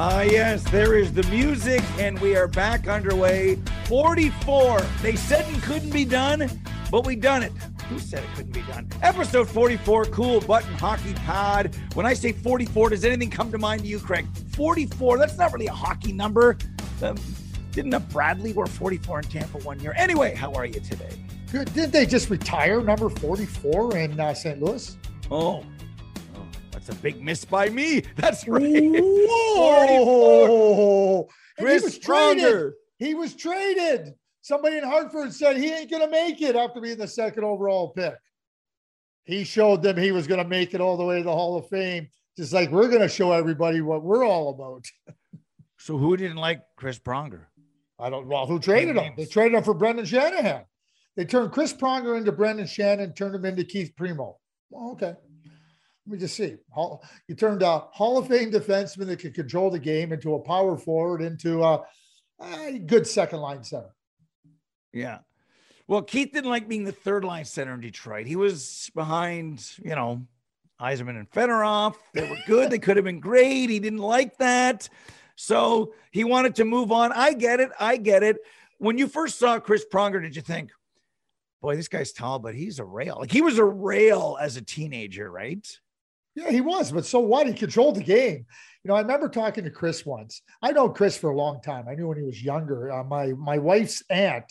Ah, yes, there is the music, and we are back underway. 44. They said it couldn't be done, but we done it. Who said it couldn't be done? Episode 44, Cool Button Hockey Pod. When I say 44, does anything come to mind to you, Craig? 44, that's not really a hockey number. Um, didn't a Bradley wear 44 in Tampa one year? Anyway, how are you today? Good. Didn't they just retire number 44 in uh, St. Louis? Oh, that's a big miss by me. That's right. Whoa! Chris he traded. He was traded. Somebody in Hartford said he ain't going to make it after being the second overall pick. He showed them he was going to make it all the way to the Hall of Fame, just like we're going to show everybody what we're all about. So who didn't like Chris Pronger? I don't well, who traded him? They traded him for Brendan Shanahan. They turned Chris Pronger into Brendan Shanahan, turned him into Keith Primeau. Well, okay. Let me just see. You turned a Hall of Fame defenseman that could control the game into a power forward, into a, a good second line center. Yeah. Well, Keith didn't like being the third line center in Detroit. He was behind, you know, Yzerman and Fedorov. They were good. they could have been great. He didn't like that. So he wanted to move on. I get it. I get it. When you first saw Chris Pronger, did you think, boy, this guy's tall, but he's a rail? Like he was a rail as a teenager, right? Yeah, he was, but so what? He controlled the game. You know, I remember talking to Chris once. I know Chris for a long time. I knew when he was younger. Uh, my my wife's aunt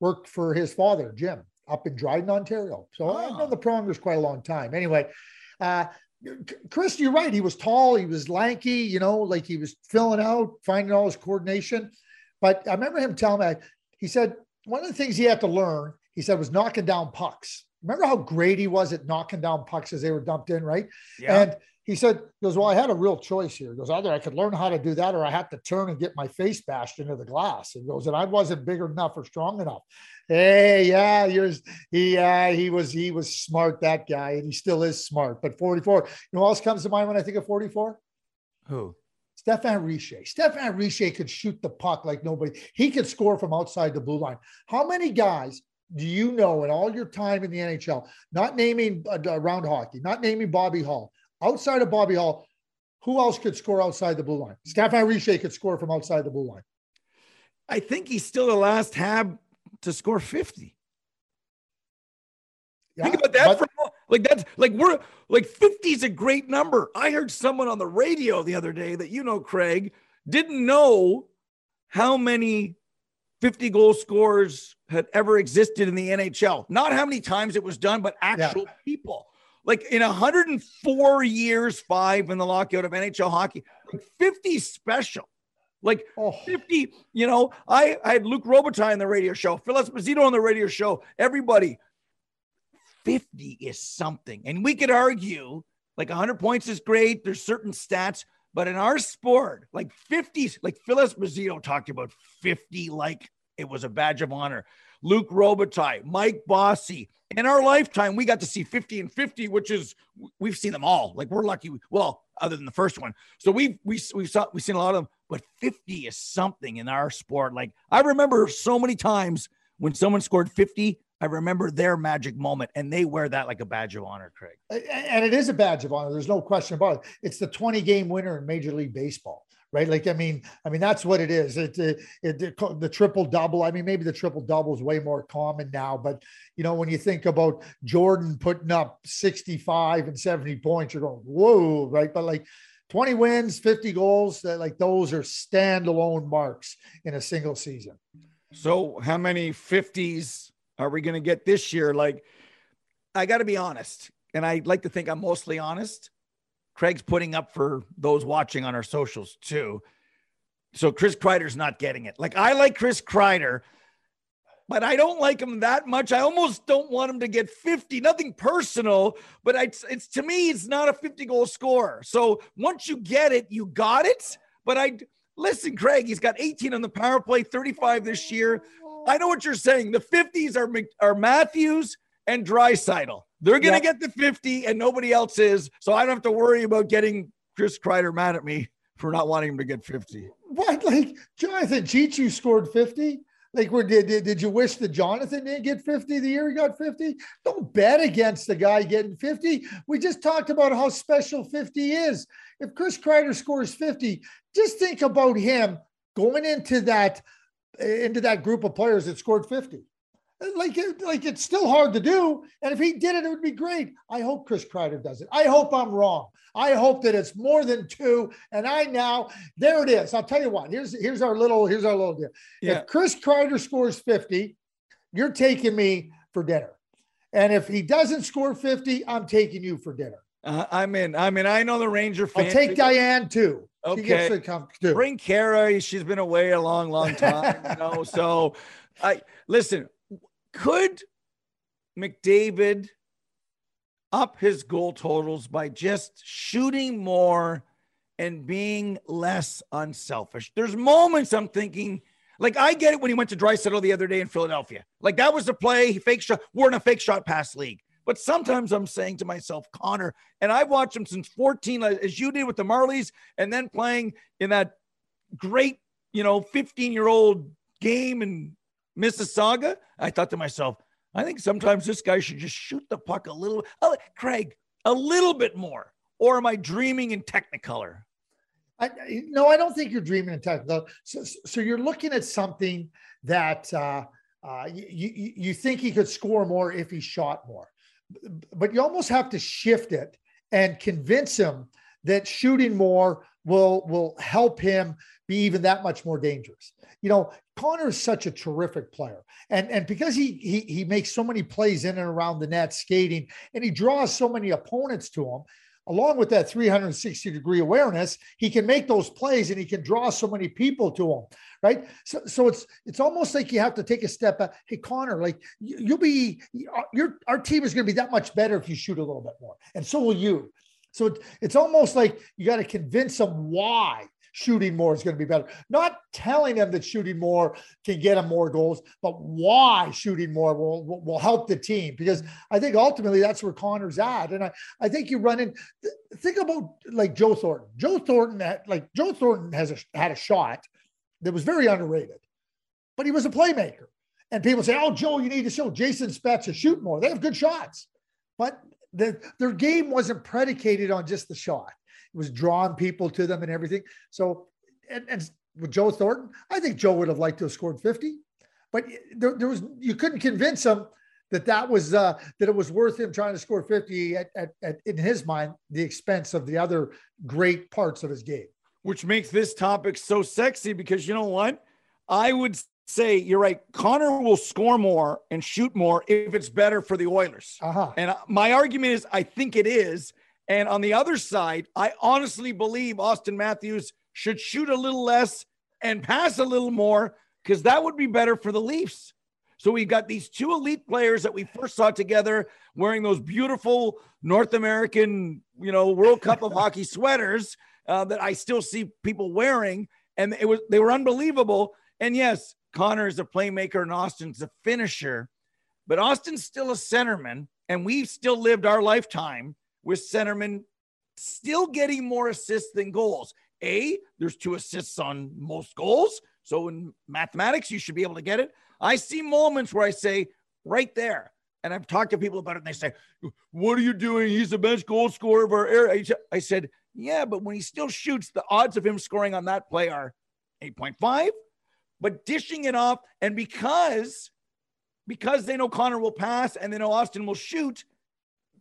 worked for his father, Jim, up in Dryden, Ontario. So I know Oh. the Prongers quite a long time. Anyway, uh, Chris, you're right. He was tall. He was lanky. You know, like he was filling out, finding all his coordination. But I remember him telling me, he said one of the things he had to learn, he said, was knocking down pucks. Remember how great he was at knocking down pucks as they were dumped in, right? Yeah. And he said, he goes, Well, I had a real choice here. He goes, either I could learn how to do that or I had to turn and get my face bashed into the glass. He goes, and I wasn't big enough or strong enough. Hey, yeah, yours. He uh, he was he was smart, that guy, and he still is smart. But 44, you know what else comes to mind when I think of 44? who? Stéphane Richer. Stéphane Richer could shoot the puck like nobody. He could score from outside the blue line. How many guys do you know in all your time in the NHL, not naming uh, around hockey, not naming Bobby Hull, outside of Bobby Hull, who else could score outside the blue line? Stéphane Richer could score from outside the blue line. I think he's still the last Hab to score 50. Yeah, Think about that. but- For, like that's like we're like 50 is a great number. I heard someone on the radio the other day that you know, Craig, didn't know how many 50 goal scorers had ever existed in the NHL. Not how many times it was done, but actual people. Like in 104 years, five in the lockout of NHL hockey, like 50 special. Like oh, 50, you know, I, I had Luc Robitaille on the radio show, Phil Esposito on the radio show, everybody. 50 is something. And we could argue like 100 points is great. There's certain stats, but in our sport, like 50, like Phil Esposito talked about 50 like it was a badge of honor. Luc Robitaille, Mike Bossy. In our lifetime, we got to see 50 and 50, which is we've seen them all. Like we're lucky. Well, other than the first one. So we've we we saw we've seen a lot of them, but 50 is something in our sport. Like I remember so many times when someone scored 50, I remember their magic moment, and they wear that like a badge of honor, Craig. and it is a badge of honor. There's no question about it. It's the 20 game winner in Major League Baseball, right? Like, I mean, I mean that's what it is. It, it, it the triple double. I mean, maybe the triple double is way more common now, but you know, when you think about Jordan putting up 65 and 70 points, you're going, whoa, right? But like 20 wins, 50 goals, that like those are standalone marks in a single season. So, how many 50s are we going to get this year? Like, I got to be honest, and I like to think I'm mostly honest. Craig's putting up for those watching on our socials too. So, Chris Kreider's not getting it. Like, I like Chris Kreider, but I don't like him that much. I almost don't want him to get 50. Nothing personal, but it's to me, it's not a 50 goal scorer. So, once you get it, you got it. But I listen, Craig, he's got 18 on the power play, 35 this year. I know what you're saying. The 50s are are Matthews and Draisaitl. They're gonna Yeah. get the 50, and nobody else is. So I don't have to worry about getting Chris Kreider mad at me for not wanting him to get 50. What? Like Jonathan Cheechoo scored 50? Like, where did, did, did you wish that Jonathan didn't get 50 the year he got 50? Don't bet against the guy getting 50. We just talked about how special 50 is. If Chris Kreider scores 50, just think about him going into that into that group of players that scored 50 like like it's still hard to do. And if he did it, it would be great. I hope Chris Kreider does it. I hope I'm wrong. I hope that it's more than two. And I now there it is. I'll tell you what. Here's here's our little here's our little deal. Yeah. If Chris Kreider scores 50, you're taking me for dinner. And if he doesn't score 50, I'm taking you for dinner. Uh, I'm in. I mean, I know the Ranger fans. I'll take Diane too. Okay. Bring Kara. She's been away a long, long time. you know, so I listen. Could McDavid up his goal totals by just shooting more and being less unselfish? There's moments I'm thinking, like I get it when he went to Draisaitl the other day in Philadelphia. Like that was the play. He fake shot. We're in a fake shot pass league. But sometimes I'm saying to myself, Connor, and I've watched him since 14, uh, as you did with the Marlies, and then playing in that great, you know, 15 year old game in Mississauga, I thought to myself, I think sometimes this guy should just shoot the puck a little, oh, Craig, a little bit more. Or am I dreaming in Technicolor? I, no, I don't think you're dreaming in Technicolor. So, so you're looking at something that uh, uh, you, you, you think he could score more if he shot more, but you almost have to shift it and convince him that shooting more will will help him be even that much more dangerous. You know, Connor is such a terrific player. And, and because he, he he makes so many plays in and around the net skating and he draws so many opponents to him, along with that 360 degree awareness, he can make those plays and he can draw so many people to him, right? So, so it's it's almost like you have to take a step back. Hey, Connor, like you'll be your our team is going to be that much better if you shoot a little bit more, and so will you. So it, it's almost like you got to convince them why shooting more is going to be better. Not telling them that shooting more can get them more goals, but why shooting more will, will, help the team. Because I think ultimately that's where Connor's at. And I, I think you run in, think about like Joe Thornton. Joe Thornton, had, like Joe Thornton has a, had a shot that was very underrated, but he was a playmaker. And people say, oh, Joe, you need to show Jason Spezza shoot more. They have good shots. But the, their game wasn't predicated on just the shot was drawing people to them and everything. So, and, and with Joe Thornton, I think Joe would have liked to have scored 50, but there, there was, you couldn't convince him that that was, uh, that it was worth him trying to score 50 at, at, at, in his mind, the expense of the other great parts of his game. Which makes this topic so sexy because you know what? I would say you're right. Connor will score more and shoot more if it's better for the Oilers. Uh-huh. And uh, my argument is, I think it is and on the other side, I honestly believe Auston Matthews should shoot a little less and pass a little more because that would be better for the Leafs. So we've got these two elite players that we first saw together wearing those beautiful North American, you know, World Cup of hockey sweaters uh, that I still see people wearing, and it was they were unbelievable. And yes, Connor is a playmaker and Auston's a finisher, but Auston's still a centerman, and we've still lived our lifetime with centerman still getting more assists than goals. A, there's two assists on most goals. So in mathematics, you should be able to get it. I see moments where I say, right there. And I've talked to people about it and they say, What are you doing? He's the best goal scorer of our era. I said, Yeah, but when he still shoots, the odds of him scoring on that play are 8.5. But dishing it off, and because because they know Connor will pass and they know Auston will shoot,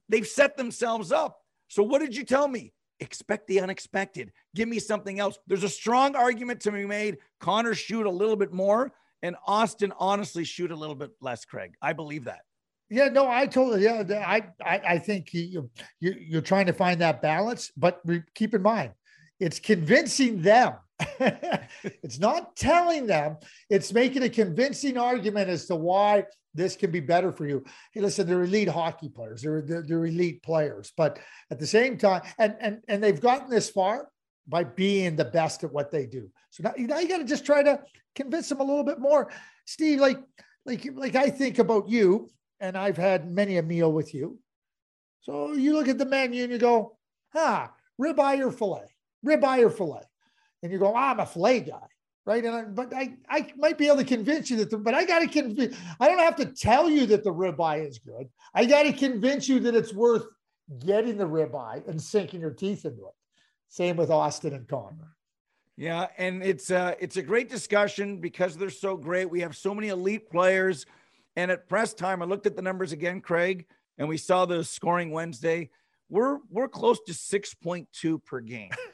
They've set themselves up. So what did you tell me? Expect the unexpected. Give me something else. There's a strong argument to be made. Connor shoot a little bit more, and Auston honestly shoot a little bit less. Craig, I believe that. Yeah, no, I totally. Yeah, I, I, I think you, you, you're trying to find that balance, but keep in mind, it's convincing them. it's not telling them. It's making a convincing argument as to why this can be better for you. Hey, listen, they're elite hockey players. They're, they're, they're elite players, but at the same time, and and and they've gotten this far by being the best at what they do. So now, now you got to just try to convince them a little bit more, Steve. Like like like I think about you, and I've had many a meal with you. So you look at the menu and you go, ah, ribeye or fillet, ribeye or fillet, and you go, I'm a fillet guy. Right? And I, but I, I might be able to convince you that, the, but I got to convince. I don't have to tell you that the ribeye is good. I got to convince you that it's worth getting the ribeye and sinking your teeth into it. Same with Auston and Connor. Yeah, and it's uh it's a great discussion because they're so great. We have so many elite players. And at press time, I looked at the numbers again, Craig, and we saw the scoring Wednesday. We're we're close to 6.2 per game.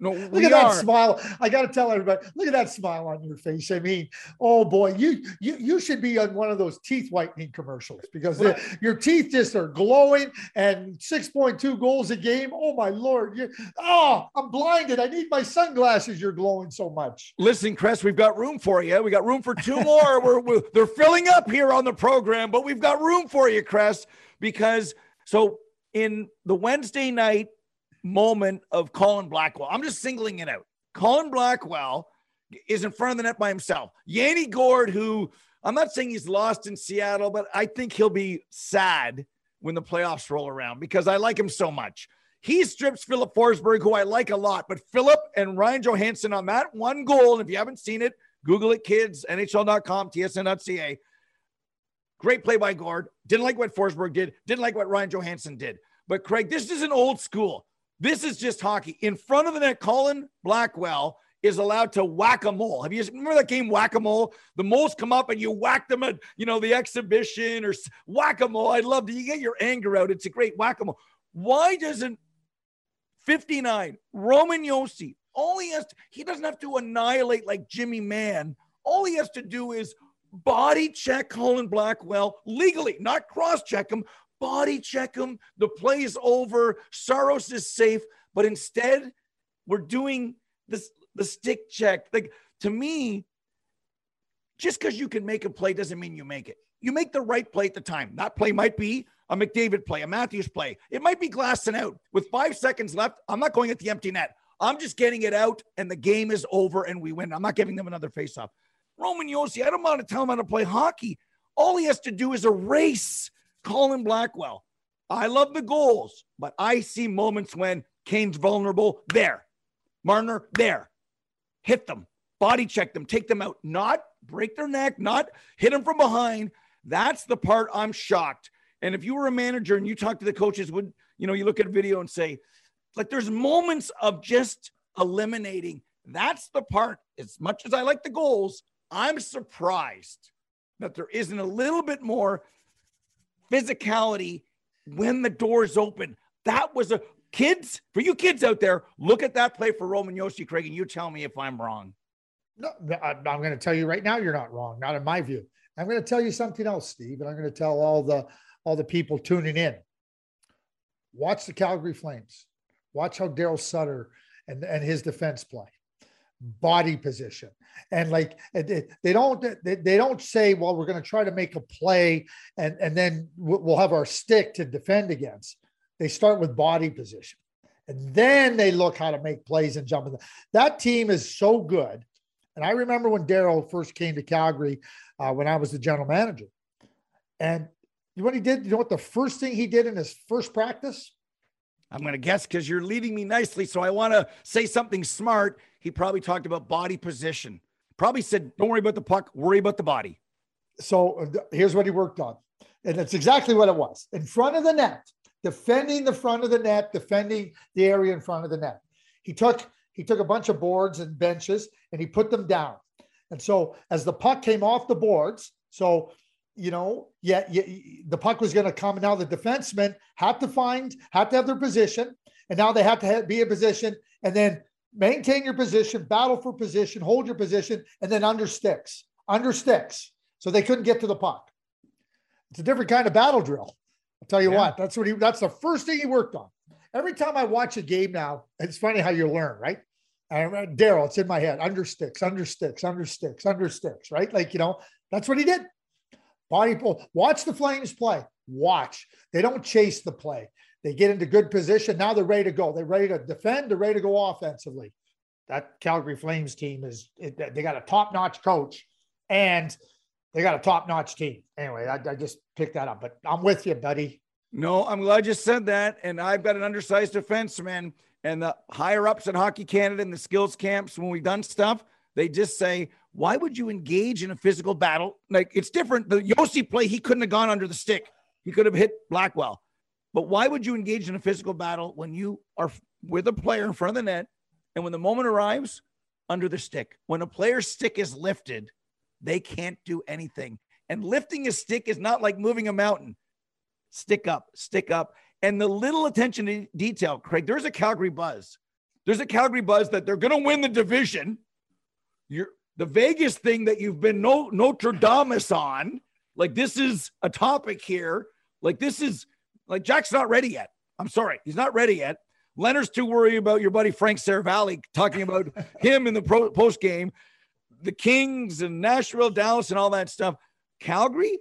No, look at that smile. I got to tell everybody, look at that smile on your face. I mean, oh boy, you you you should be on one of those teeth whitening commercials because the, your teeth just are glowing and 6.2 goals a game. Oh my lord. You, oh, I'm blinded. I need my sunglasses. You're glowing so much. Listen, Chris, we've got room for you. We got room for two more. we're, we're they're filling up here on the program, but we've got room for you, Chris, because so in the Wednesday night moment of Colin Blackwell. I'm just singling it out. Colin Blackwell is in front of the net by himself. Yanni Gourde, who I'm not saying he's lost in Seattle, but I think he'll be sad when the playoffs roll around because I like him so much. He strips Filip Forsberg, who I like a lot, but Filip and Ryan Johansen on that one goal, and if you haven't seen it, Google it, kids, NHL.com, TSN.ca. Great play by Gourde. Didn't like what Forsberg did. Didn't like what Ryan Johansen did. But Craig, this is an old school. This is just hockey. In front of the net, Colin Blackwell is allowed to whack a mole. Have you remember that game whack a mole? The moles come up and you whack them at you know the exhibition or whack a mole. I love to you get your anger out. It's a great whack a mole. Why doesn't 59 Roman Josi all he has to, he doesn't have to annihilate like Jimmy Mann. All he has to do is body check Colin Blackwell legally, not cross check him, body check him. The play is over. Saros is safe. But instead, we're doing this the stick check. Like to me, just because you can make a play doesn't mean you make it. You make the right play at the time. That play might be a McDavid play, a Matthews play. It might be glassing out with five seconds left. I'm not going at the empty net. I'm just getting it out, and the game is over, and we win. I'm not giving them another faceoff. Roman Josi, I don't want to tell him how to play hockey. All he has to do is erase Colin Blackwell. I love the goals, but I see moments when Kane's vulnerable. There. Marner, there. Hit them, body check them, take them out, not break their neck, not hit them from behind. That's the part I'm shocked. And if you were a manager and you talk to the coaches, would you know, you look at a video and say, like, there's moments of just eliminating. That's the part, as much as I like the goals, I'm surprised that there isn't a little bit more physicality when the doors open. That was a kids for you kids out there. Look at that play for Roman Josi Craig, and you tell me if I'm wrong. No, I'm going to tell you right now, you're not wrong. Not in my view. I'm going to tell you something else, Steve, and I'm going to tell all the all the people tuning in. Watch the Calgary Flames. Watch how Daryl Sutter and, and his defense play body position. And like they don't they, don't say well we're going to try to make a play and and then we'll have our stick to defend against. They start with body position. And then they look how to make plays and jump in that team is so good. And i remember when daryl first came to calgary uh, when i was the general manager. And what he did? You know what the first thing he did in his first practice? I'm going to guess because you're leading me nicely. So I want to say something smart. He probably talked about body position. Probably said, don't worry about the puck, worry about the body. So uh, here's what he worked on. And that's exactly what it was in front of the net, defending the front of the net, defending the area in front of the net. He took he took a bunch of boards and benches and he put them down. And so as the puck came off the boards, so you know, yeah, yeah the puck was going to come. Now the defensemen have to find, have to have their position. And now they have to have, be in position and then maintain your position, battle for position, hold your position, and then under sticks, under sticks. So they couldn't get to the puck. It's a different kind of battle drill. I'll tell you yeah. what, that's what he, that's the first thing he worked on. Every time I watch a game now, it's funny how you learn, right? Daryl, it's in my head, under sticks, under sticks, under sticks, under sticks, right? Like, you know, that's what he did. Body pull. Watch the Flames play. Watch. They don't chase the play. They get into good position. Now they're ready to go. They're ready to defend. They're ready to go offensively. That Calgary Flames team is, they got a top notch coach and they got a top notch team. Anyway, I, I just picked that up, but I'm with you, buddy. No, I'm glad you said that. And I've got an undersized defenseman and the higher ups in Hockey Canada and the skills camps when we've done stuff They just say, why would you engage in a physical battle? Like it's different. The Josi play, he couldn't have gone under the stick. He could have hit Blackwell. But why would you engage in a physical battle when you are with a player in front of the net and when the moment arrives under the stick? When a player's stick is lifted, they can't do anything. And lifting a stick is not like moving a mountain. Stick up, stick up. And the little attention to detail, Craig, there's a Calgary buzz. There's a Calgary buzz that they're going to win the division. You're the Vegas thing that you've been no, Notre Dame on. Like this is a topic here. Like this is like Jack's not ready yet. I'm sorry, he's not ready yet. Leonard's too worried about your buddy Frank Seravalli talking about him in the pro, post game. The Kings and Nashville, Dallas, and all that stuff. Calgary,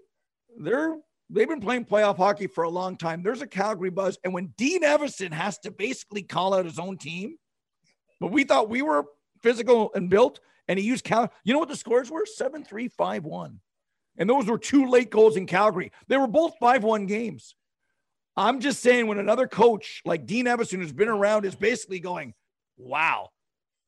they're they've been playing playoff hockey for a long time. There's a Calgary buzz, and when Dean Evason has to basically call out his own team, but we thought we were physical and built, and he used Cal. You know what the scores were? Seven, three, five, one, and those were two late goals in Calgary. They were both five-one games. I'm just saying, when another coach like Dean Evason, who's been around, is basically going, wow.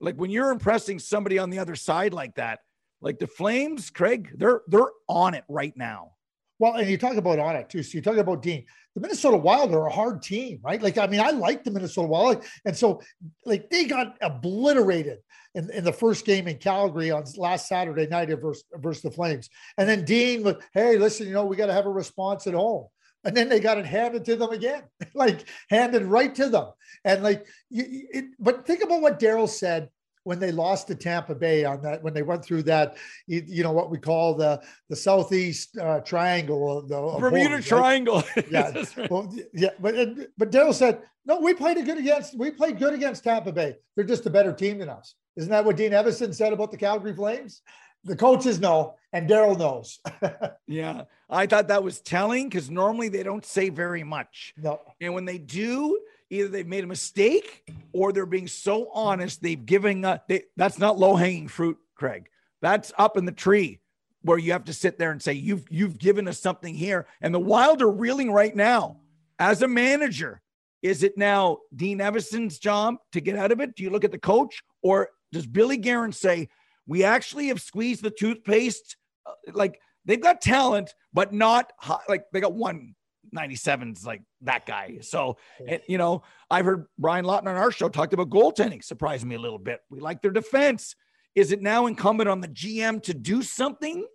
Like when you're impressing somebody on the other side like that, like the Flames, Craig, they're they're on it right now. Well, and you talk about on it too. So you talk about Dean. The Minnesota Wild are a hard team, right? Like, I mean, I like the Minnesota Wild. And so like they got obliterated in, in the first game in Calgary on last Saturday night versus, versus the Flames. And then Dean was, hey, listen, you know, we got to have a response at home and then they got it handed to them again, like handed right to them. And like, you, it, but think about what Daryl said when they lost to Tampa Bay on that, when they went through that, you, you know, what we call the the southeast uh, triangle, the Bermuda right? Triangle. yeah, right. well, yeah, but but Daryl said, no, we played a good against, we played good against Tampa Bay. They're just a better team than us. Isn't that what Dean Evason said about the Calgary Flames? The coaches know and Daryl knows. yeah. I thought that was telling because normally they don't say very much. No. And when they do, either they've made a mistake or they're being so honest, they've given uh, they, that's not low hanging fruit, Craig. That's up in the tree where you have to sit there and say, You've you've given us something here. And the wild are reeling right now. As a manager, is it now Dean Evason's job to get out of it? Do you look at the coach or does Billy Guerin say, we actually have squeezed the toothpaste. Uh, like they've got talent, but not high, like they got one 97's like that guy. So, and, you know, I've heard Brian Lawton on our show talked about goaltending, surprised me a little bit. We like their defense. Is it now incumbent on the GM to do something?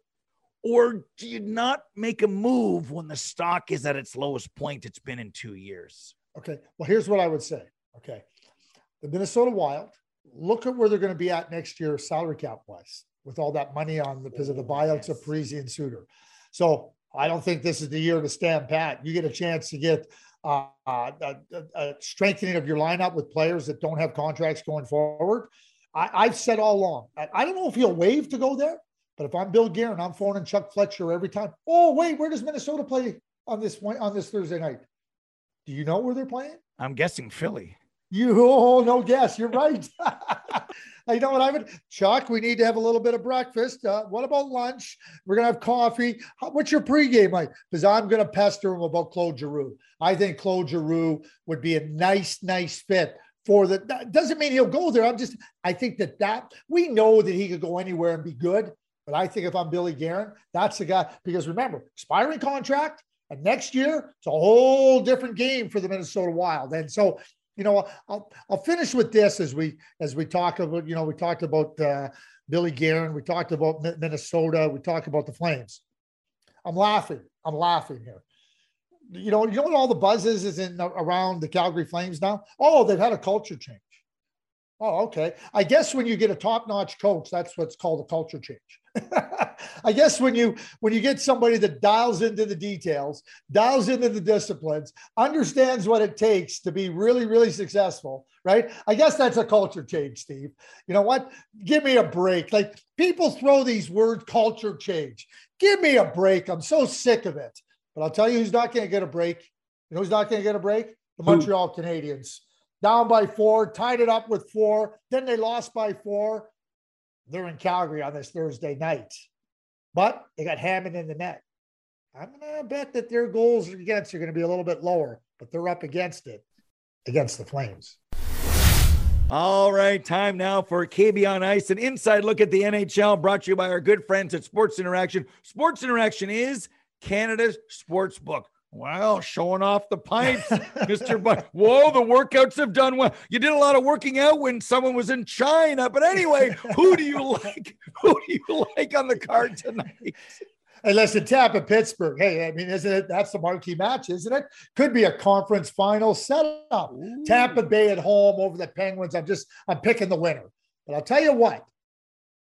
Or do you not make a move when the stock is at its lowest point it's been in two years? Okay. Well, here's what I would say. Okay. The Minnesota Wild look at where they're going to be at next year, salary cap wise, with all that money on the, because of the buyouts of Parise and Suter. So I don't think this is the year to stand pat. You get a chance to get uh, a, a, strengthening of your lineup with players that don't have contracts going forward. I, have said all along, I, I, don't know if he'll waive to go there, but if I'm Bill Guerin, I'm phoning Chuck Fletcher every time. Oh, wait, where does Minnesota play on this on this Thursday night? Do you know where they're playing? I'm guessing Philly. You oh no guess. You're right. you know what I would Chuck, we need to have a little bit of breakfast. Uh, what about lunch? We're gonna have coffee. How, what's your pregame like? Because I'm gonna pester him about Claude Giroux. I think Claude Giroux would be a nice, nice fit for the. That doesn't mean he'll go there. I'm just. I think that that we know that he could go anywhere and be good. But I think if I'm Billy Guerin, that's the guy. Because remember, expiring contract, and next year it's a whole different game for the Minnesota Wild. And so you know, I'll I'll finish with this as we as we talk about. You know, we talked about uh, Billy Guerin, we talked about Minnesota, we talked about the Flames. I'm laughing. I'm laughing here. You know, you know what all the buzz is is in around the Calgary Flames now. Oh, they've had a culture change. Oh, okay. I guess when you get a top-notch coach, that's what's called a culture change. I guess when you when you get somebody that dials into the details, dials into the disciplines, understands what it takes to be really really successful, right? I guess that's a culture change, Steve. You know what? Give me a break. Like people throw these words culture change. Give me a break. I'm so sick of it. But I'll tell you who's not going to get a break. You know who's not going to get a break? The Montreal Canadiens. Down by four, tied it up with four. Then they lost by four they're in Calgary on this Thursday night, but they got Hammond in the net. I'm going to bet that their goals against are going to be a little bit lower, but they're up against it against the Flames. All right, time now for KB on Ice, an inside look at the NHL brought to you by our good friends at Sports Interaction. Sports Interaction is Canada's sports book. Wow, showing off the pipes, Mr. But whoa, the workouts have done well. You did a lot of working out when someone was in China. But anyway, who do you like? Who do you like on the card tonight? Unless it's Tampa, Pittsburgh. Hey, I mean, isn't it? That's the marquee match, isn't it? Could be a conference final setup. Ooh. Tampa Bay at home over the Penguins. I'm just, I'm picking the winner. But I'll tell you what,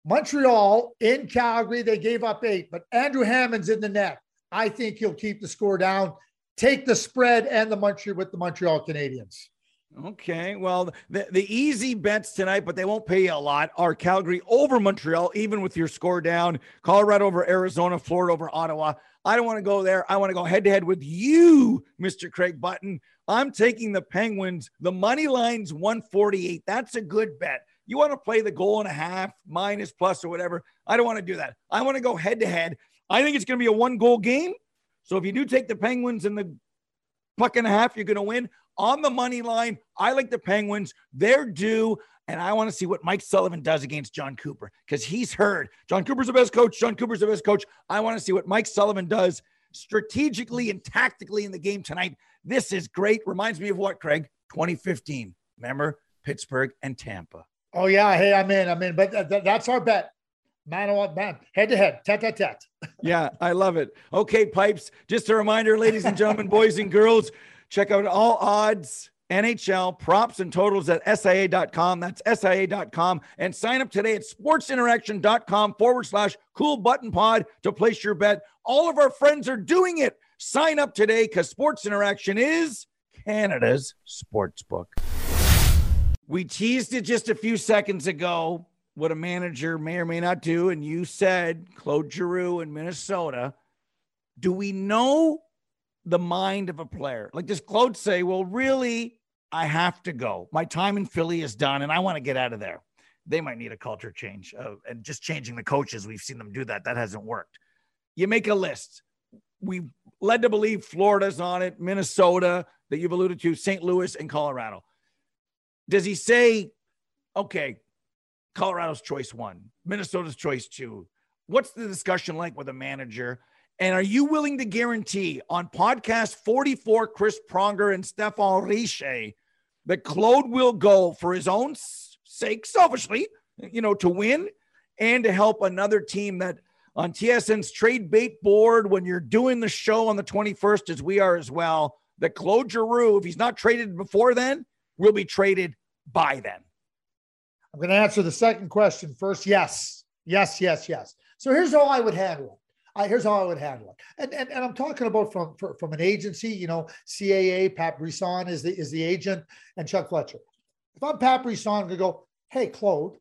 Montreal in Calgary, they gave up eight, but Andrew Hammond's in the net. I think he'll keep the score down, take the spread and the Montreal with the Montreal Canadiens. Okay. Well, the, the easy bets tonight, but they won't pay you a lot, are Calgary over Montreal, even with your score down, Colorado over Arizona, Florida over Ottawa. I don't want to go there. I want to go head to head with you, Mr. Craig Button. I'm taking the Penguins. The money line's 148. That's a good bet. You want to play the goal and a half, minus plus or whatever. I don't want to do that. I want to go head to head. I think it's going to be a one goal game. So if you do take the Penguins and the puck and a half, you're going to win. On the money line, I like the Penguins. They're due. And I want to see what Mike Sullivan does against Jon Cooper because he's heard Jon Cooper's the best coach. Jon Cooper's the best coach. I want to see what Mike Sullivan does strategically and tactically in the game tonight. This is great. Reminds me of what, Craig? 2015. Remember Pittsburgh and Tampa. Oh, yeah. Hey, I'm in. I'm in. But th- th- that's our bet man on man, head to head, tat tat tat. yeah, I love it. Okay, pipes. Just a reminder, ladies and gentlemen, boys and girls, check out all odds. NHL props and totals at SIA.com. That's SIA.com. And sign up today at sportsinteraction.com forward slash cool button pod to place your bet. All of our friends are doing it. Sign up today because Sports Interaction is Canada's sports book. We teased it just a few seconds ago what a manager may or may not do. And you said Claude Giroux in Minnesota. Do we know the mind of a player? Like, does Claude say, well, really, I have to go. My time in Philly is done and I want to get out of there. They might need a culture change uh, and just changing the coaches. We've seen them do that. That hasn't worked. You make a list. We've led to believe Florida's on it, Minnesota, that you've alluded to, St. Louis, and Colorado. Does he say, okay, Colorado's choice one, Minnesota's choice two. What's the discussion like with a manager? And are you willing to guarantee on podcast 44, Chris Pronger and Stéphane Richer, that Claude will go for his own sake, selfishly, you know, to win and to help another team that on TSN's trade bait board, when you're doing the show on the 21st, as we are as well, that Claude Giroux, if he's not traded before then, will be traded by then. I'm going to answer the second question first. Yes, yes, yes, yes. So here's how I would handle it. I, here's how I would handle it. And, and, and I'm talking about from, from, from an agency, you know, CAA, Pat Brisson is the, is the agent, and Chuck Fletcher. If I'm Pat Brisson, I'm going to go, hey, Claude,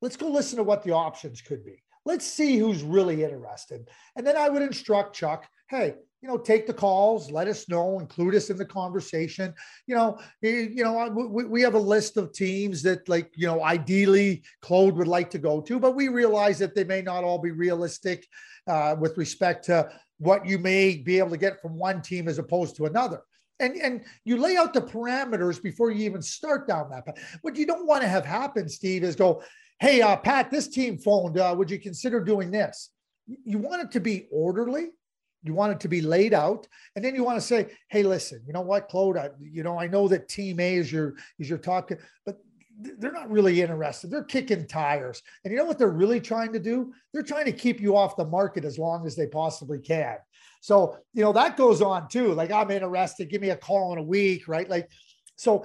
let's go listen to what the options could be. Let's see who's really interested. And then I would instruct Chuck, hey, you know, take the calls, let us know, include us in the conversation. You know, you know, we, we have a list of teams that, like, you know, ideally Claude would like to go to, but we realize that they may not all be realistic uh, with respect to what you may be able to get from one team as opposed to another. And, and you lay out the parameters before you even start down that path. What you don't want to have happen, Steve, is go, hey, uh, Pat, this team phoned. Uh, would you consider doing this? You want it to be orderly you want it to be laid out, and then you want to say, "Hey, listen, you know what, Claude? I, you know, I know that Team A is your is your top, but they're not really interested. They're kicking tires, and you know what they're really trying to do? They're trying to keep you off the market as long as they possibly can. So you know that goes on too. Like I'm interested. Give me a call in a week, right? Like so.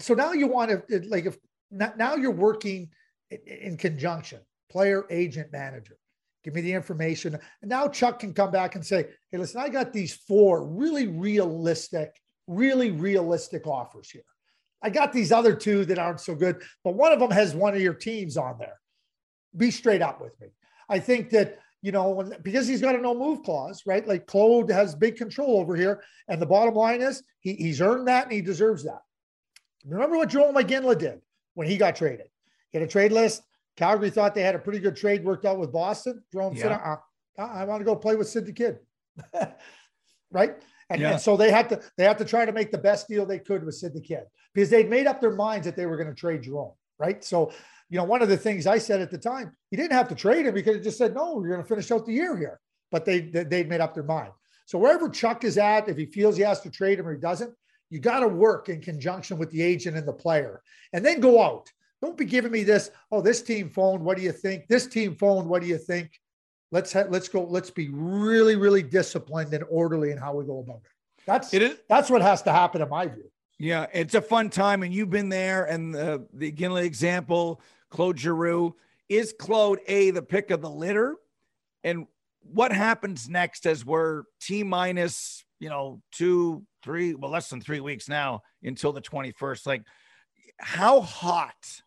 So now you want to like if now you're working in conjunction, player, agent, manager give me the information. And now Chuck can come back and say, hey, listen, I got these four really realistic, really realistic offers here. I got these other two that aren't so good, but one of them has one of your teams on there. Be straight up with me. I think that, you know, because he's got a no move clause, right? Like Claude has big control over here. And the bottom line is he, he's earned that and he deserves that. Remember what Jarome Iginla did when he got traded? He had a trade list. Calgary thought they had a pretty good trade worked out with Boston. Jarome yeah. said, uh, I want to go play with Sid the Kid. right? And, yeah. and, so they had to they had to try to make the best deal they could with Sid the Kid because they'd made up their minds that they were going to trade Jarome, right? So, you know, one of the things I said at the time, he didn't have to trade him because it just said, no, you're going to finish out the year here. But they they'd made up their mind. So wherever Chuck is at, if he feels he has to trade him or he doesn't, you got to work in conjunction with the agent and the player, and then go out. Don't be giving me this. Oh, this team phoned. What do you think? This team phoned. What do you think? Let's ha- let's go. Let's be really, really disciplined and orderly in how we go about it. That's it is, that's what has to happen in my view. Yeah, it's a fun time, and you've been there. And the the Iginla example, Claude Giroux is Claude a the pick of the litter, and what happens next as we're T minus, you know, two, three, well, less than three weeks now until the 21st. Like, how hot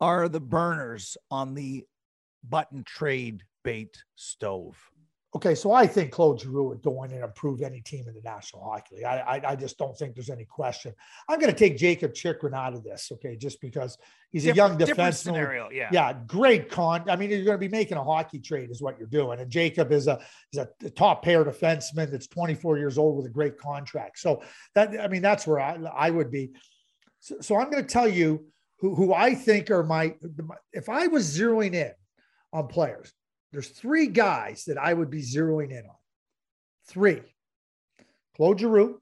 are the burners on the button trade bait stove? Okay, so I think Claude Giroux would go in and improve any team in the National Hockey League. I, I, I just don't think there's any question. I'm going to take Jakob Chychrun out of this, okay, just because he's different, a young defenseman. Scenario, yeah, yeah, great con. I mean, you're going to be making a hockey trade, is what you're doing. And Jakob is a is a top pair defenseman that's 24 years old with a great contract. So that I mean, that's where I I would be. So, so I'm going to tell you who who I think are my if I was zeroing in on players, there's three guys that I would be zeroing in on. Three. Claude Giroux.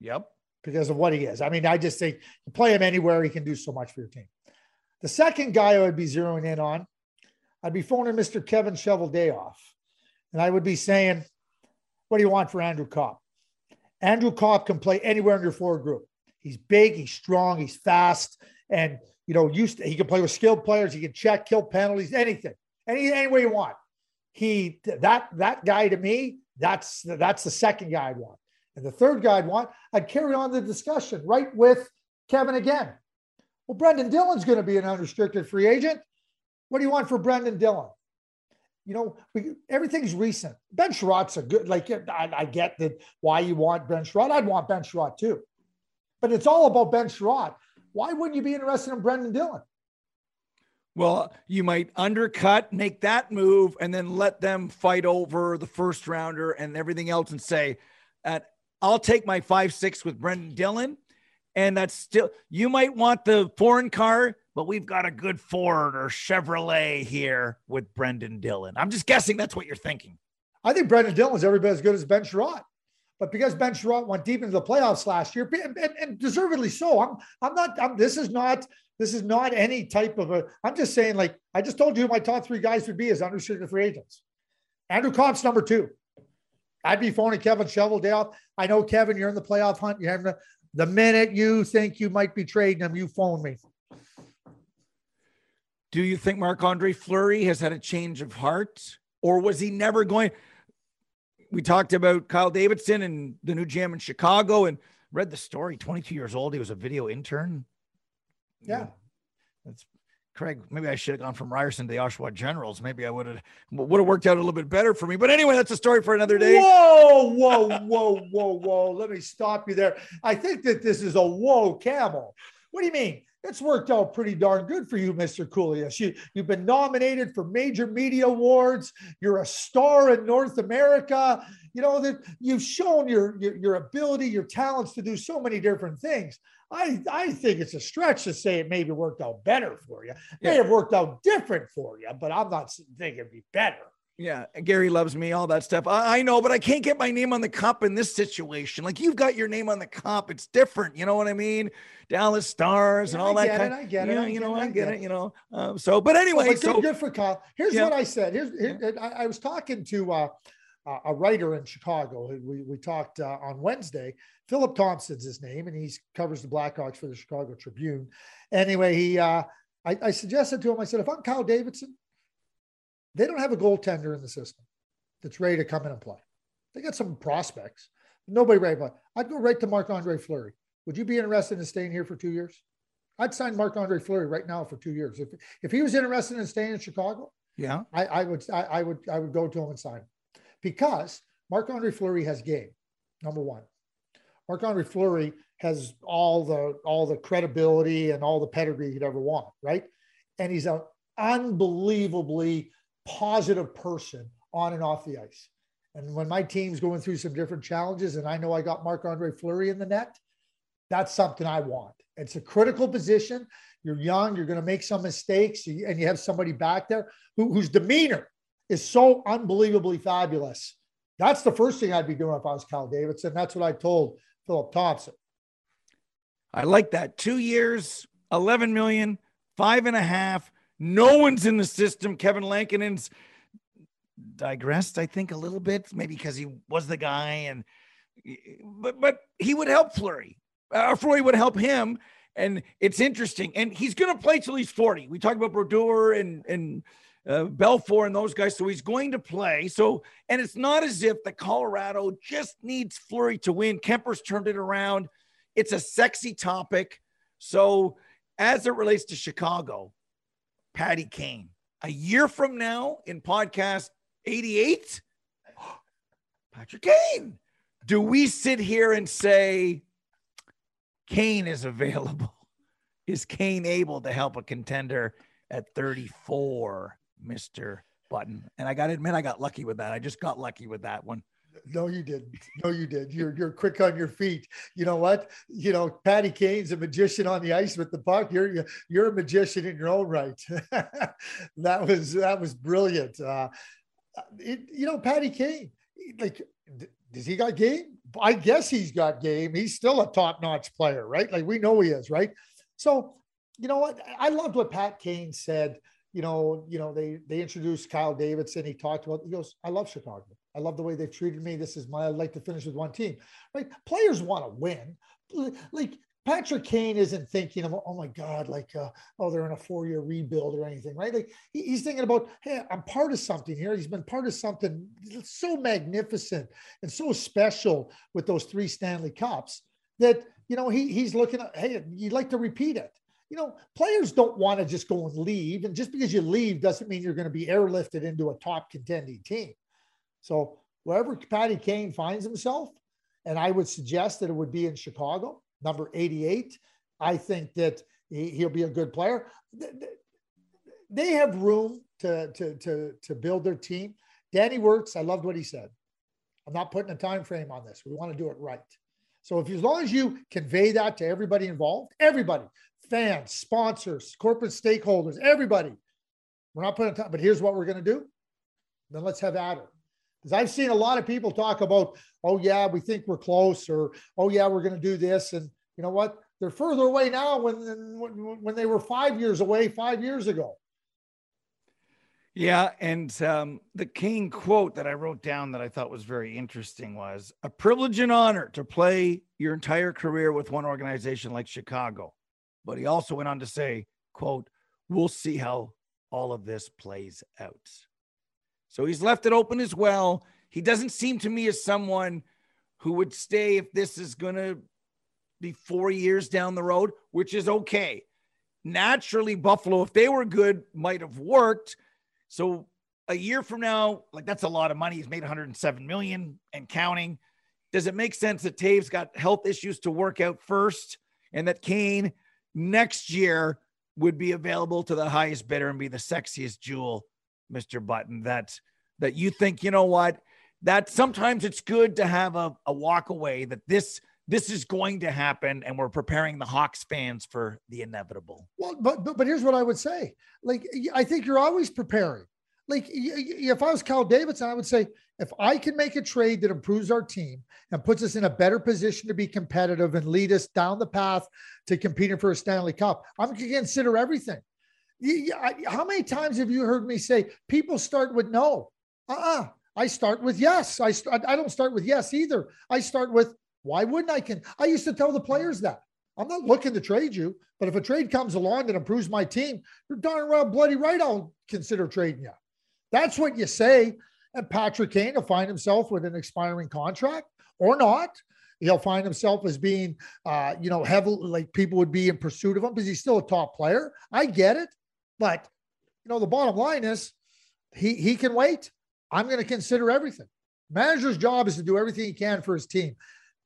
Yep. Because of what he is. I mean, I just think you play him anywhere, he can do so much for your team. The second guy I would be zeroing in on, I'd be phoning Mr. Kevin Cheveldayoff. And I would be saying, What do you want for Andrew Copp? Andrew Copp can play anywhere in your forward group. He's big, he's strong, he's fast, and you know, used to, he can play with skilled players, he can check, kill penalties, anything, any any way you want he that that guy to me, that's that's the second guy I'd want. And the third guy I'd want, I'd carry on the discussion right with Kevin again. Well, Brendan Dillon's going to be an unrestricted free agent. What do you want for Brendan Dillon? You know, we, everything's recent. Ben Chiarot's a good, like, I, I, get that why you want Ben Chiarot. I'd want Ben Chiarot too. But it's all about Ben Chiarot. Why wouldn't you be interested in Brendan Dillon? Well, you might undercut, make that move, and then let them fight over the first rounder and everything else and say, I'll take my five six with Brendan Dillon. And that's still, you might want the foreign car, but we've got a good Ford or Chevrolet here with Brendan Dillon. I'm just guessing that's what you're thinking. I think Brendan Dillon's every bit as good as Ben Chiarot. But because Ben Chiarot went deep into the playoffs last year, and, and deservedly so, I'm I'm not. I'm, this is not this is not any type of a. I'm just saying, like I just told you, my top three guys would be as unrestricted free agents. Andrew Copp's number two. I'd be phoning Kevin Cheveldayoff. I know Kevin, you're in the playoff hunt. You have the, the minute you think you might be trading him, you phone me. Do you think Marc Andre Fleury has had a change of heart, or was he never going? We talked about Kyle Davidson and the new GM in Chicago, and read the story. 22 years old, he was a video intern yeah. That's Craig. Maybe I should have gone from Ryerson to the Oshawa Generals. Maybe I would have would have worked out a little bit better for me. But anyway, that's a story for another day. Whoa, whoa, whoa, whoa, whoa. Let me stop you there. I think that this is a whoa camel. What do you mean? It's worked out pretty darn good for you, Mr. Kouleas. You, you've been nominated for major media awards. You're a star in North America. You know that you've shown your, your, your ability, your talents to do so many different things. I, I think it's a stretch to say it maybe worked out better for you. It yeah. may have worked out different for you, but I'm not thinking it'd be better. Yeah, Gary loves me, all that stuff. I, I, know, but I can't get my name on the cup in this situation. Like you've got your name on the cup, it's different. You know what I mean? Dallas Stars yeah, and all I that kind. It, I get it. You know, you know, I get it. You know. Um, so, but anyway, but so good for Kyle. Here's yeah. what I said. Here's here, I, I, was talking to uh, a writer in Chicago. We we talked uh, on Wednesday, Philip Thompson's his name, and he covers the Blackhawks for the Chicago Tribune. Anyway, he uh, I, I, suggested to him, I said, if I'm Kyle Davidson, they don't have a goaltender in the system that's ready to come in and play. They got some prospects, nobody ready to play. I'd go right to Marc Andre Fleury. Would you be interested in staying here for two years? I'd sign Marc Andre Fleury right now for two years. If if he was interested in staying in Chicago, yeah, I, I would I, I would I would go to him and sign him because Marc Andre Fleury has game. Number one. Marc Andre Fleury has all the all the credibility and all the pedigree you'd ever want, right? And he's an unbelievably positive person on and off the ice. And when my team's going through some different challenges, and I know I got Marc Andre Fleury in the net, that's something I want. It's a critical position. You're young, you're going to make some mistakes, and you have somebody back there who, whose demeanor is so unbelievably fabulous. That's the first thing I'd be doing if I was Cal Davidson. That's what I told Philip Thompson. I like that. Two years, 11 million, five and a half. No one's in the system. Kevin Lankinen's digressed, I think, a little bit, maybe because he was the guy, and but but he would help Fleury. Uh, Fleury would help him, and it's interesting. And he's going to play till he's 40. We talked about Brodeur and and uh, Belfour and those guys, so he's going to play. So, and it's not as if the Colorado just needs Fleury to win. Kuemper's turned it around. It's a sexy topic. So, as it relates to Chicago, Patty Kane, a year from now in podcast 88, Patrick Kane. Do we sit here and say Kane is available? Is Kane able to help a contender at 34, Mr. Button? And I got to admit, I got lucky with that. I just got lucky with that one. No, you didn't. No, you did. You're you're quick on your feet. You know what? You know, Patty Kane's a magician on the ice with the puck. You're you're a magician in your own right. that was that was brilliant. Uh, it, you know, Patty Kane, like, does he got game? I guess he's got game. He's still a top notch player, right? Like we know he is, right? So, you know what? I loved what Pat Kane said. You know, you know, they they introduced Kyle Davidson. He talked about. He goes, "I love Chicago. I love the way they've treated me. This is my. I'd like to finish with one team. Right? Players want to win. Like Patrick Kane isn't thinking of, oh my God, like, uh, oh, they're in a four year rebuild or anything, right? Like he's thinking about, hey, I'm part of something here. He's been part of something so magnificent and so special with those three Stanley Cups that, you know, he, he's looking at, hey, you'd like to repeat it. You know, players don't want to just go and leave. And just because you leave doesn't mean you're going to be airlifted into a top contending team. So wherever Patty Kane finds himself, and I would suggest that it would be in Chicago number 88. I think that he, will be a good player. They have room to, to, to, to build their team. Danny Wirtz, I loved what he said. I'm not putting a time frame on this. We want to do it right. So if as long as you convey that to everybody involved, everybody, fans, sponsors, corporate stakeholders, everybody, we're not putting a time, but here's what we're going to do. Then let's have at it. Because I've seen a lot of people talk about, oh, yeah, we think we're close, or oh, yeah, we're going to do this. And you know what? They're further away now when, when they were five years away five years ago. Yeah. And um, the Kane quote that I wrote down that I thought was very interesting was a privilege and honor to play your entire career with one organization like Chicago. But he also went on to say, quote, we'll see how all of this plays out. So he's left it open as well. He doesn't seem to me as someone who would stay if this is going to be four years down the road, which is okay. Naturally, Buffalo, if they were good, might have worked. So a year from now, like that's a lot of money. He's made 107 million and counting. Does it make sense that Toews got health issues to work out first and that Kane next year would be available to the highest bidder and be the sexiest jewel Mr. Button, that that you think, you know what, that sometimes it's good to have a, a walk away that this this is going to happen and we're preparing the Hawks fans for the inevitable. Well, but but, but here's what I would say. Like I think you're always preparing. Like if I was Cal Davidson, I would say if I can make a trade that improves our team and puts us in a better position to be competitive and lead us down the path to competing for a Stanley Cup, I'm going to consider everything. How many times have you heard me say people start with no? Uh-uh. I start with yes. I st- I don't start with yes either. I start with why wouldn't I can I used to tell the players that. I'm not looking to trade you, but if a trade comes along that improves my team, you're darn well bloody right I'll consider trading you. That's what you say. And Patrick Kane will find himself with an expiring contract or not. He'll find himself as being, uh, you know, heavily like people would be in pursuit of him because he's still a top player. I get it. But you know, the bottom line is he he can wait. I'm going to consider everything. Manager's job is to do everything he can for his team.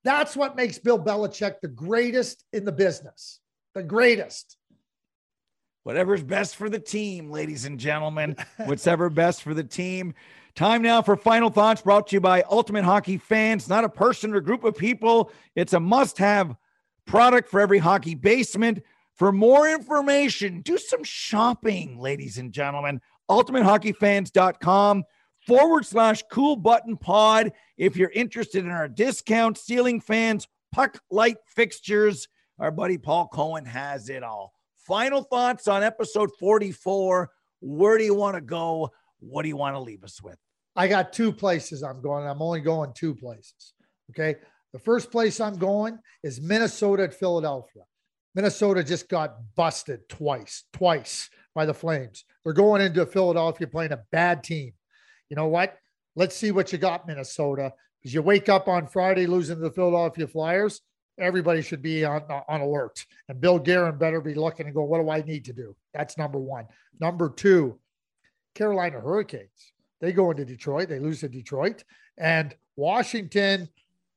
That's what makes Bill Belichick the greatest in the business. The greatest. Whatever's best for the team, ladies and gentlemen. Whatever best for the team. Time now for final thoughts brought to you by Ultimate Hockey Fans. Not a person or group of people, it's a must have product for every hockey basement. For more information, do some shopping, ladies and gentlemen. UltimateHockeyFans.com forward slash cool button pod. If you're interested in our discount, ceiling fans, puck light fixtures, our buddy Paul Cohen has it all. Final thoughts on episode 44. Where do you want to go? What do you want to leave us with? I got two places I'm going. I'm only going two places. Okay. The first place I'm going is Minnesota at Philadelphia. Minnesota just got busted twice, twice by the Flames. They're going into Philadelphia playing a bad team. You know what? Let's see what you got, Minnesota. Because you wake up on Friday losing to the Philadelphia Flyers, everybody should be on, on alert. And Bill Guerin better be looking and go, what do I need to do? That's number one. Number two, Carolina Hurricanes. They go into Detroit, they lose to Detroit, and Washington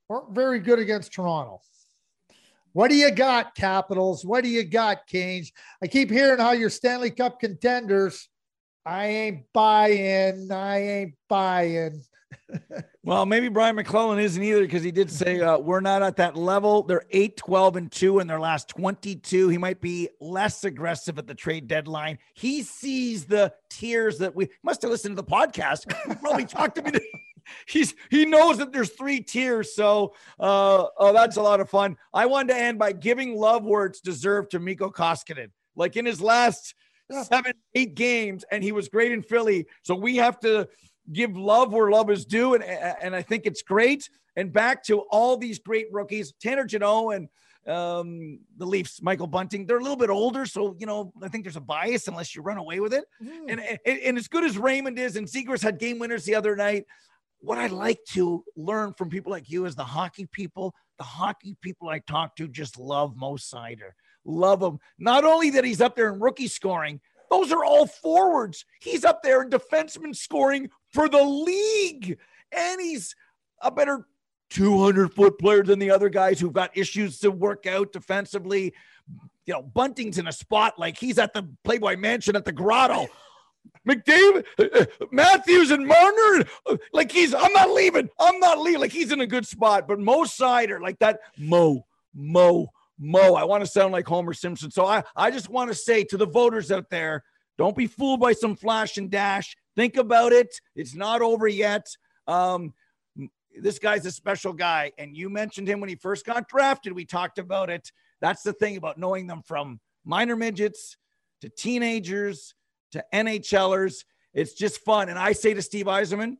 weren't very good against Toronto. What do you got, Capitals? What do you got, Kings? I keep hearing how you're Stanley Cup contenders. I ain't buying. I ain't buying. well, maybe Brian MacLellan isn't either because he did say uh, we're not at that level. They're 8, 12, and 2 in their last 22. He might be less aggressive at the trade deadline. He sees the tiers that we must have listened to the podcast. probably talked to me. He's he knows that there's three tiers. So uh, oh, that's a lot of fun. I wanted to end by giving love where it's deserved to Mikko Koskinen. Like in his last seven, eight games, and he was great in Philly. So we have to give love where love is due, and and I think it's great. And back to all these great rookies, Tanner Jeannot and um, the Leafs, Michael Bunting. They're a little bit older, so you know I think there's a bias unless you run away with it. Mm. And, and and as good as Raymond is, and Zegras had game winners the other night. What I like to learn from people like you is the hockey people. The hockey people I talk to just love Mo Seider. Love him. Not only that he's up there in rookie scoring, those are all forwards. He's up there in defenseman scoring for the league. And he's a better 200 foot player than the other guys who've got issues to work out defensively. You know, Bunting's in a spot like he's at the Playboy Mansion at the Grotto. McDavid, uh, Matthews, and Marner, uh, like he's, I'm not leaving. I'm not leaving. Like he's in a good spot. But Mo Seider, like that, Mo, Mo, Mo. I want to sound like Homer Simpson. So I, I just want to say to the voters out there, don't be fooled by some flash and dash. Think about it. It's not over yet. Um, this guy's a special guy. And you mentioned him when he first got drafted. We talked about it. That's the thing about knowing them from minor midgets to teenagers to NHLers. It's just fun. And I say to Steve Yzerman,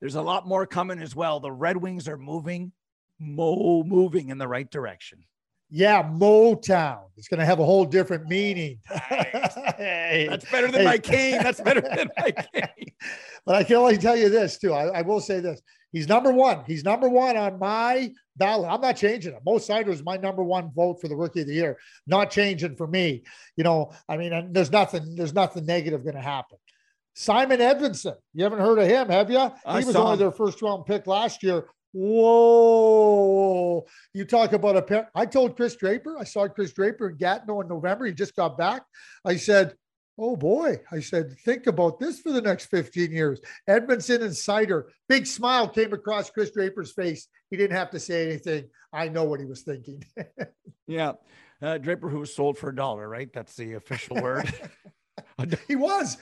there's a lot more coming as well. The Red Wings are moving, mo moving in the right direction. Yeah, Motown. It's going to have a whole different meaning. hey, That's better than hey. my cane. That's better than my cane. but I can only tell you this too. I, I, will say this: he's number one. He's number one on my ballot. I'm not changing it. Mo Seider is my number one vote for the Rookie of the Year. Not changing for me. You know, I mean, there's nothing. There's nothing negative going to happen. Simon Edvinsson. You haven't heard of him, have you? I he was only him. their first round pick last year. Whoa. You talk about a pair. I told Kris Draper, I saw Kris Draper in Gatineau in November. He just got back. I said, Oh boy. I said, think about this for the next 15 years. Edmondson and Seider. Big smile came across Kris Draper's face. He didn't have to say anything. I know what he was thinking. yeah. Uh, Draper, who was sold for a dollar, right? That's the official word. he was.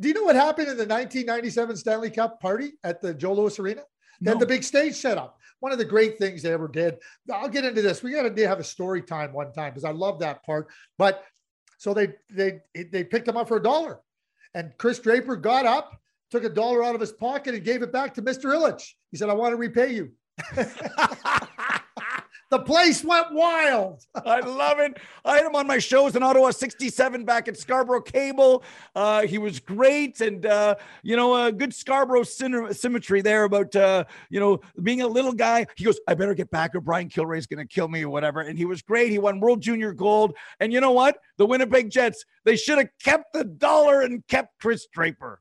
Do you know what happened in the 1997 Stanley Cup party at the Joe Louis Arena? They no. the big stage setup. One of the great things they ever did. I'll get into this. We got to have a story time one time because I love that part. But so they they they picked him up for a dollar, and Kris Draper got up, took a dollar out of his pocket, and gave it back to Mr. Ilitch. He said, "I want to repay you." The place went wild. I love it. I had him on my shows in Ottawa 67 back at Scarborough Cable. Uh, he was great. And, uh, you know, a good Scarborough symmetry there about, uh, you know, being a little guy. He goes, I better get back or Brian Kilrea's going to kill me or whatever. And he was great. He won World Junior Gold. And you know what? The Winnipeg Jets, they should have kept the dollar and kept Kris Draper.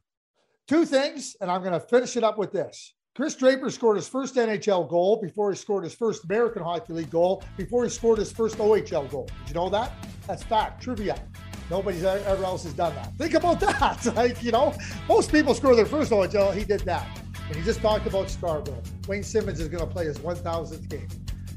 Two things, and I'm going to finish it up with this. Kris Draper scored his first NHL goal before he scored his first American Hockey League goal, before he scored his first OHL goal. Did you know that? That's fact, trivia. Nobody's ever else has done that. Think about that. Like, you know, most people score their first OHL. He did that. And he just talked about Scarborough. Wayne Simmonds is going to play his 1,000th game.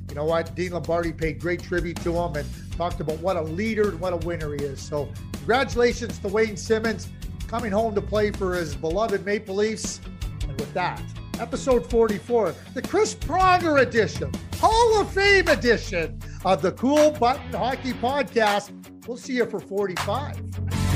You know what? Dean Lombardi paid great tribute to him and talked about what a leader and what a winner he is. So, congratulations to Wayne Simmonds coming home to play for his beloved Maple Leafs. And with that, episode 44, the Chris Pronger edition, Hall of Fame edition of the Cool Button Hockey Podcast. We'll see you for 45.